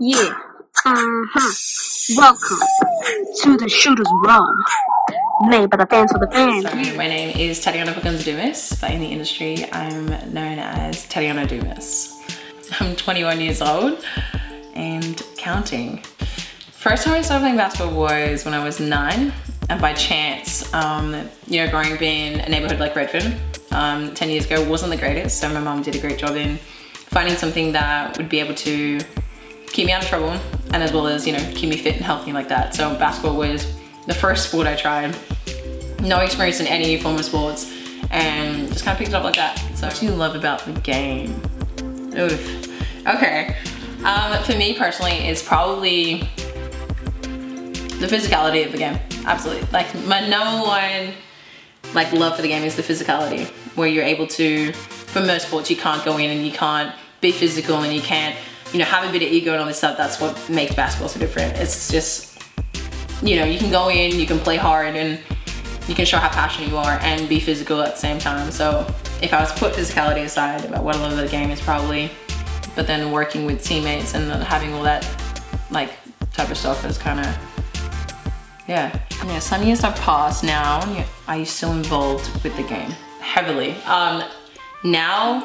Yeah. Uh-huh. Welcome to the Shooter's Room. Made by the fans for the fans. So, my name is Tatiana Bookins Dumas, but in the industry, I'm known as Tatiana Dumas. I'm 21 years old and counting. First time I started playing basketball was when I was nine, and by chance, um, you know, growing up in a neighborhood like Redfern, um, 10 years ago wasn't the greatest, so my mom did a great job in finding something that would be able to keep me out of trouble and as well as, you know, keep me fit and healthy like that. So basketball was the first sport I tried. No experience in any form of sports and just kind of picked it up like that. So what do you love about the game? Oof. Okay. Um, for me personally, it's probably the physicality of the game. Absolutely. Like my number one like love for the game is the physicality where you're able to for most sports you can't go in and you can't be physical and you can't you know have a bit of ego and all this stuff that's what makes basketball so different it's just you know you can go in you can play hard and you can show how passionate you are and be physical at the same time so if I was to put physicality aside about what I love about the game is probably but then working with teammates and having all that like type of stuff is kind of yeah. Yeah, some years have passed now. Are you still involved with the game? Heavily. Um, now,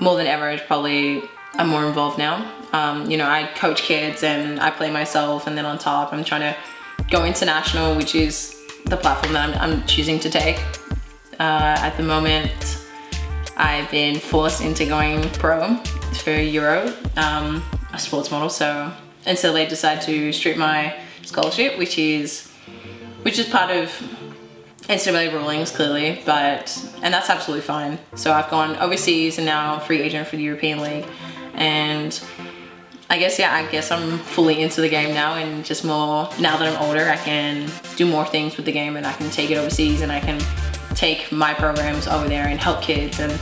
more than ever, it's probably I'm more involved now. Um, you know, I coach kids and I play myself, and then on top, I'm trying to go international, which is the platform that I'm, I'm choosing to take. Uh, at the moment, I've been forced into going pro for Euro, um, a sports model. So until they decide to strip my scholarship, which is which is part of NCAA rulings clearly, but and that's absolutely fine. So I've gone overseas and now free agent for the European League, and I guess yeah, I guess I'm fully into the game now and just more now that I'm older, I can do more things with the game and I can take it overseas and I can take my programs over there and help kids and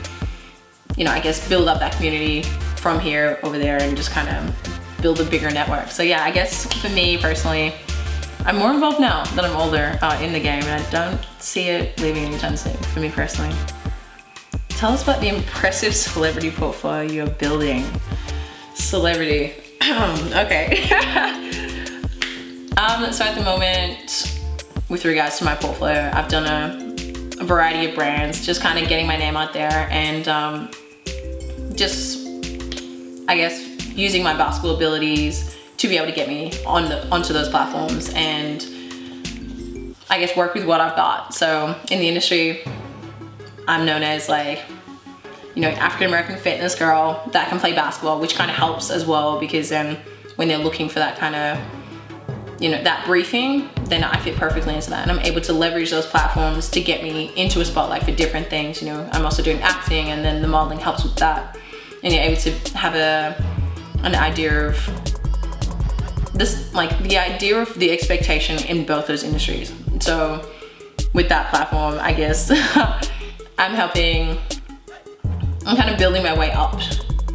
you know I guess build up that community from here over there and just kind of build a bigger network. So yeah, I guess for me personally, I'm more involved now that I'm older uh, in the game and I don't see it leaving anytime soon for me personally. Tell us about the impressive celebrity portfolio you're building. Celebrity, okay. um, so at the moment, with regards to my portfolio, I've done a, a variety of brands, just kind of getting my name out there and um, just, I guess, using my basketball abilities to be able to get me on the onto those platforms and I guess work with what I've got. So in the industry, I'm known as like, you know, African American fitness girl that can play basketball, which kind of helps as well because then when they're looking for that kind of, you know, that briefing, then I fit perfectly into that. And I'm able to leverage those platforms to get me into a spotlight for different things. You know, I'm also doing acting and then the modeling helps with that. And you're able to have a an idea of this, like the idea of the expectation in both those industries. So with that platform, I guess I'm helping, I'm kind of building my way up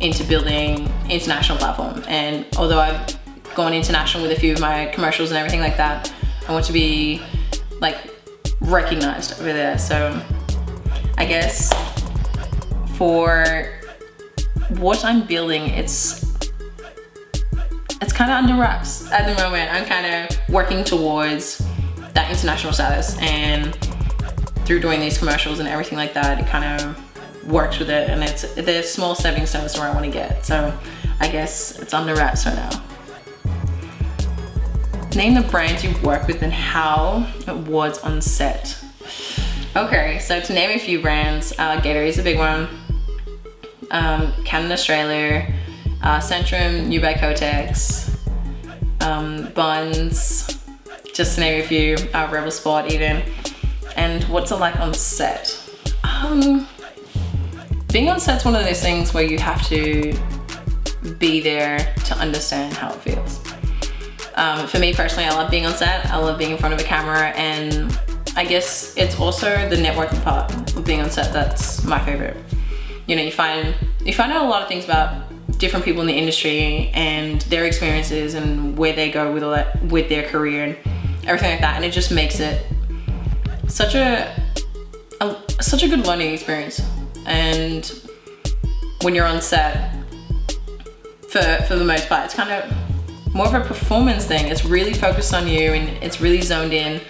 into building international platform. And although I've gone international with a few of my commercials and everything like that, I want to be like recognized over there. So I guess for what I'm building, it's it's kind of under wraps at the moment. I'm kind of working towards that international status and through doing these commercials and everything like that, it kind of works with it and it's the small stepping stones to where I want to get. So I guess it's under wraps right now. Name the brands you work with and how it was on set. Okay, so to name a few brands, uh, Gatorade is a big one. Um, Canon Australia, uh, Centrum, U by Kotex, um, Buns, just to name a few, uh, Rebel Sport even. And what's it like on set? Um, being on set's one of those things where you have to be there to understand how it feels. Um, for me personally, I love being on set. I love being in front of a camera and I guess it's also the networking part of being on set that's my favorite. You know, you find you find out a lot of things about different people in the industry and their experiences and where they go with all that with their career and everything like that and it just makes it such a, a such a good learning experience and when you're on set for for, the most part. It's kind of more of a performance thing. It's really focused on you and it's really zoned in.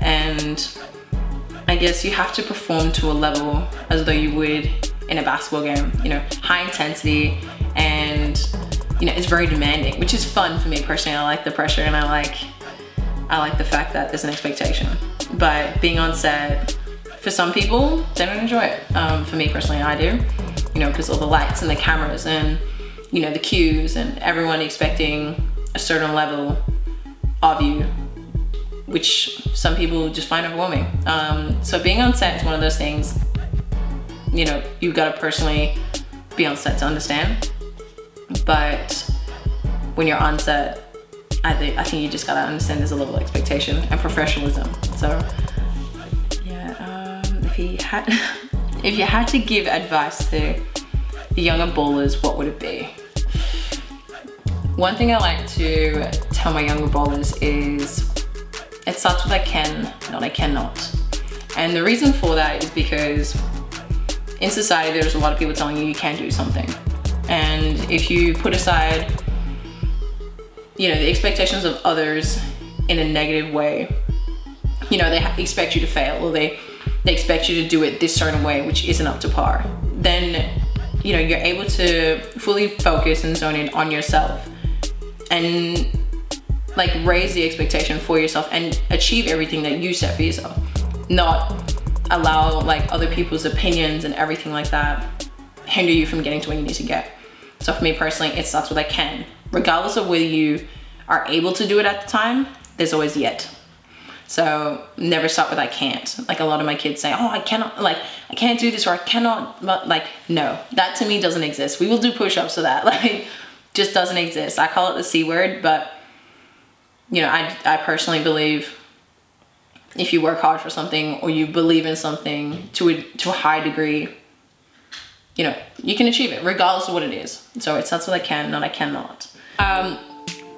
And I guess you have to perform to a level as though you would in a basketball game, you know, high intensity and you know, it's very demanding, which is fun for me personally. I like the pressure and I like I like the fact that there's an expectation. But being on set, for some people, they don't enjoy it. Um, for me personally, I do. You know, because all the lights and the cameras and you know the cues and everyone expecting a certain level of you, which some people just find overwhelming. Um, so being on set is one of those things. You know, you've got to personally be on set to understand. But when you're on set, I think I think you just gotta understand there's a level of expectation and professionalism. So yeah, um, if you had if you had to give advice to the younger bowlers, what would it be? One thing I like to tell my younger bowlers is it starts with I can, not I cannot. And the reason for that is because in society there's a lot of people telling you you can do something. And if you put aside you know, the expectations of others in a negative way. You know, they expect you to fail or they they expect you to do it this certain way, which isn't up to par. Then, you know, you're able to fully focus and zone in on yourself and like raise the expectation for yourself and achieve everything that you set for yourself. Not allow like other people's opinions and everything like that hinder you from getting to where you need to get. So for me personally, it starts with I can regardless of whether you are able to do it at the time, there's always yet. So never stop with I can't. Like a lot of my kids say, oh, I cannot, like, I can't do this or I cannot, like, no, that to me doesn't exist. We will do push-ups for that. Like, just doesn't exist. I call it the C word, but you know, I, I personally believe if you work hard for something or you believe in something to a, to a high degree, you know, you can achieve it regardless of what it is. So it's that's what I can, not I cannot. Um,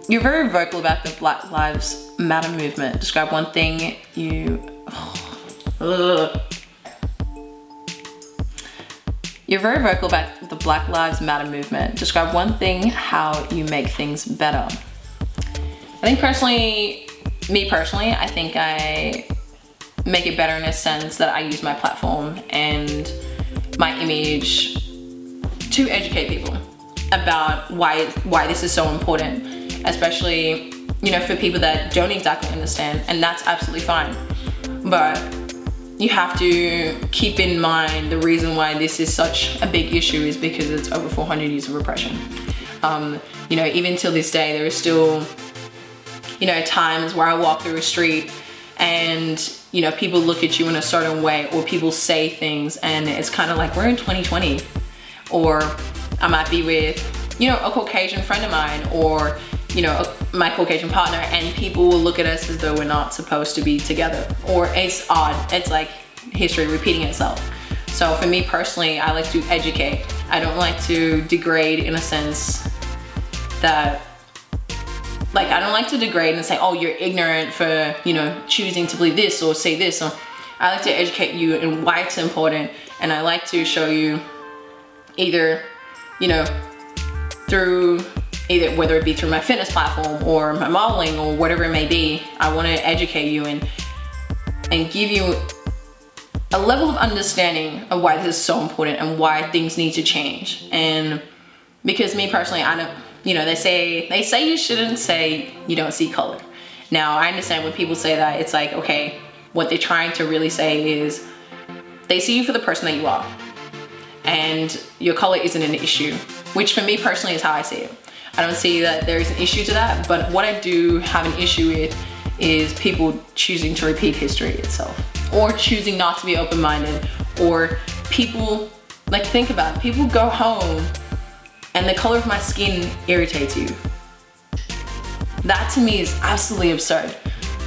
you're very vocal about the Black Lives Matter movement. Describe one thing you. You're very vocal about the Black Lives Matter movement. Describe one thing how you make things better. I think personally, me personally, I think I make it better in a sense that I use my platform and my image to educate people about why why this is so important, especially you know for people that don't exactly understand, and that's absolutely fine. But you have to keep in mind the reason why this is such a big issue is because it's over 400 years of repression. Um, you know, even till this day, there are still, you know, times where I walk through a street and you know people look at you in a certain way or people say things and it's kind of like we're in 2020 or I might be with, you know, a Caucasian friend of mine or, you know, a, my Caucasian partner and people will look at us as though we're not supposed to be together or it's odd. It's like history repeating itself. So for me personally, I like to educate. I don't like to degrade in a sense that like I don't like to degrade and say, oh, you're ignorant for, you know, choosing to believe this or say this. Or I like to educate you and why it's important. And I like to show you either you know, through either whether it be through my fitness platform or my modeling or whatever it may be, I want to educate you and and give you a level of understanding of why this is so important and why things need to change. And because me personally, I don't, you know, they say they say you shouldn't say you don't see color. Now I understand when people say that, it's like okay, what they're trying to really say is they see you for the person that you are and your color isn't an issue, which for me personally is how I see it. I don't see that there is an issue to that, but what I do have an issue with is people choosing to repeat history itself or choosing not to be open-minded or people like think about it people go home and the color of my skin irritates you. That to me is absolutely absurd.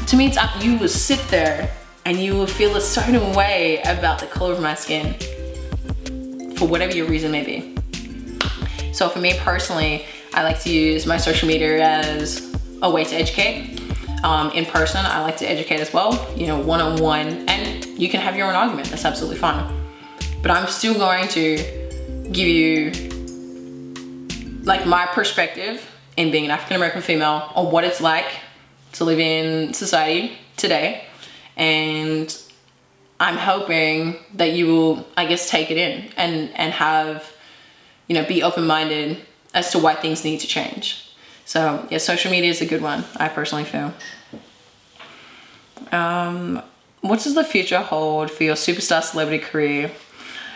To me it's you will sit there and you will feel a certain way about the color of my skin for whatever your reason may be. So for me personally, I like to use my social media as a way to educate. Um, in person, I like to educate as well, you know, one-on-one, -on -one, and you can have your own argument, that's absolutely fine. But I'm still going to give you like my perspective in being an African American female on what it's like to live in society today. And I'm hoping that you will, I guess, take it in and, and have, you know, be open minded as to why things need to change. So, yeah, social media is a good one, I personally feel. Um, what does the future hold for your superstar celebrity career?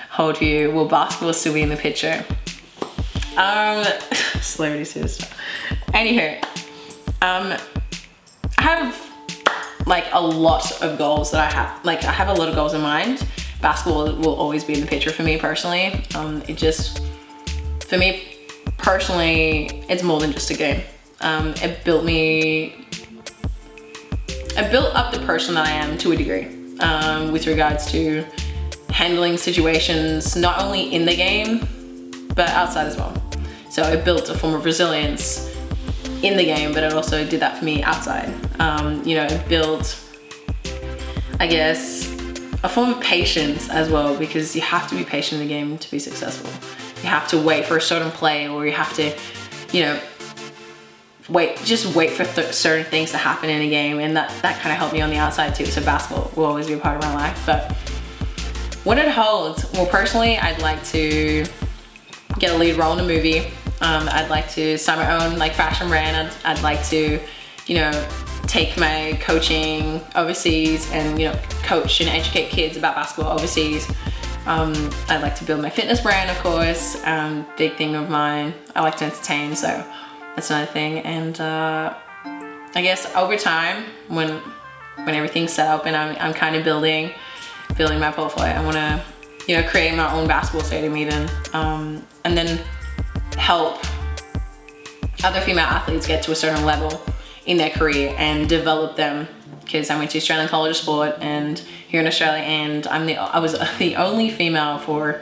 Hold for you? Will basketball still be in the picture? Um, celebrity superstar. Anywho, um, I have like a lot of goals that I have. Like I have a lot of goals in mind. Basketball will always be in the picture for me personally. Um, it just, for me personally, it's more than just a game. Um, it built me I built up the person that I am to a degree um, with regards to handling situations not only in the game but outside as well. So it built a form of resilience in the game, but it also did that for me outside. Um, you know, build, I guess, a form of patience as well because you have to be patient in the game to be successful. You have to wait for a certain play or you have to, you know, wait, just wait for th- certain things to happen in a game, and that that kind of helped me on the outside too. So basketball will always be a part of my life. But what it holds, well, personally, I'd like to get a lead role in a movie. Um, I'd like to start my own like fashion brand. I'd, I'd like to, you know, take my coaching overseas and you know coach and educate kids about basketball overseas. Um, I'd like to build my fitness brand, of course. Um, big thing of mine. I like to entertain, so that's another thing. And uh, I guess over time, when when everything's set up and I'm, I'm kind of building building my portfolio, I want to you know create my own basketball stadium even, um, and then help other female athletes get to a certain level in their career and develop them because I went to Australian College of Sport and here in Australia and I'm the I was the only female for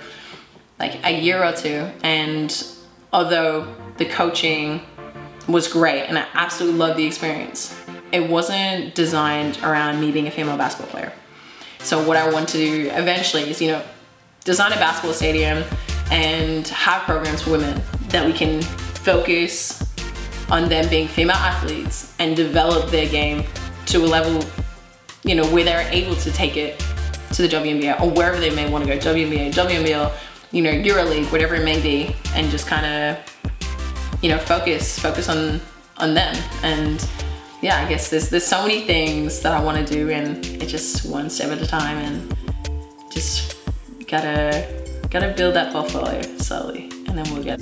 like a year or two and although the coaching was great and I absolutely loved the experience. It wasn't designed around me being a female basketball player. So what I want to do eventually is, you know, design a basketball stadium and have programs for women that we can focus on them being female athletes and develop their game to a level, you know, where they're able to take it to the WNBA or wherever they may want to go, WNBA, WNBL, you know, EuroLeague, whatever it may be, and just kind of you know focus focus on on them. And yeah i guess there's there's so many things that i want to do and it's just one step at a time and just gotta gotta build that portfolio slowly and then we'll get